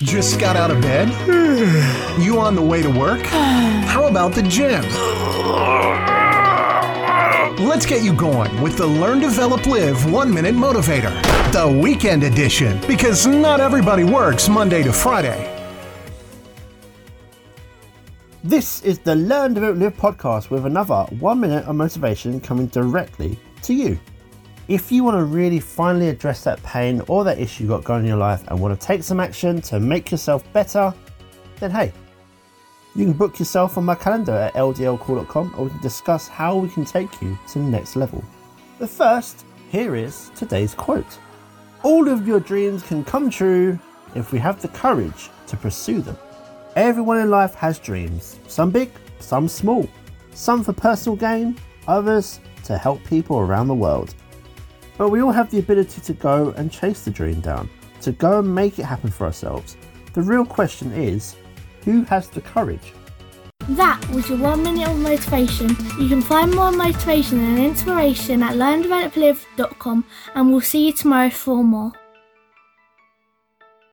Just got out of bed? You on the way to work? How about the gym? Let's get you going with the Learn, Develop, Live One Minute Motivator, the weekend edition, because not everybody works Monday to Friday. This is the Learn, Develop, Live podcast with another one minute of motivation coming directly to you. If you want to really finally address that pain or that issue you've got going in your life and want to take some action to make yourself better, then hey, you can book yourself on my calendar at ldlcall.com or we can discuss how we can take you to the next level. But first, here is today's quote All of your dreams can come true if we have the courage to pursue them. Everyone in life has dreams, some big, some small, some for personal gain, others to help people around the world. But we all have the ability to go and chase the dream down, to go and make it happen for ourselves. The real question is who has the courage? That was your one minute of motivation. You can find more motivation and inspiration at learndeveloplive.com and we'll see you tomorrow for more.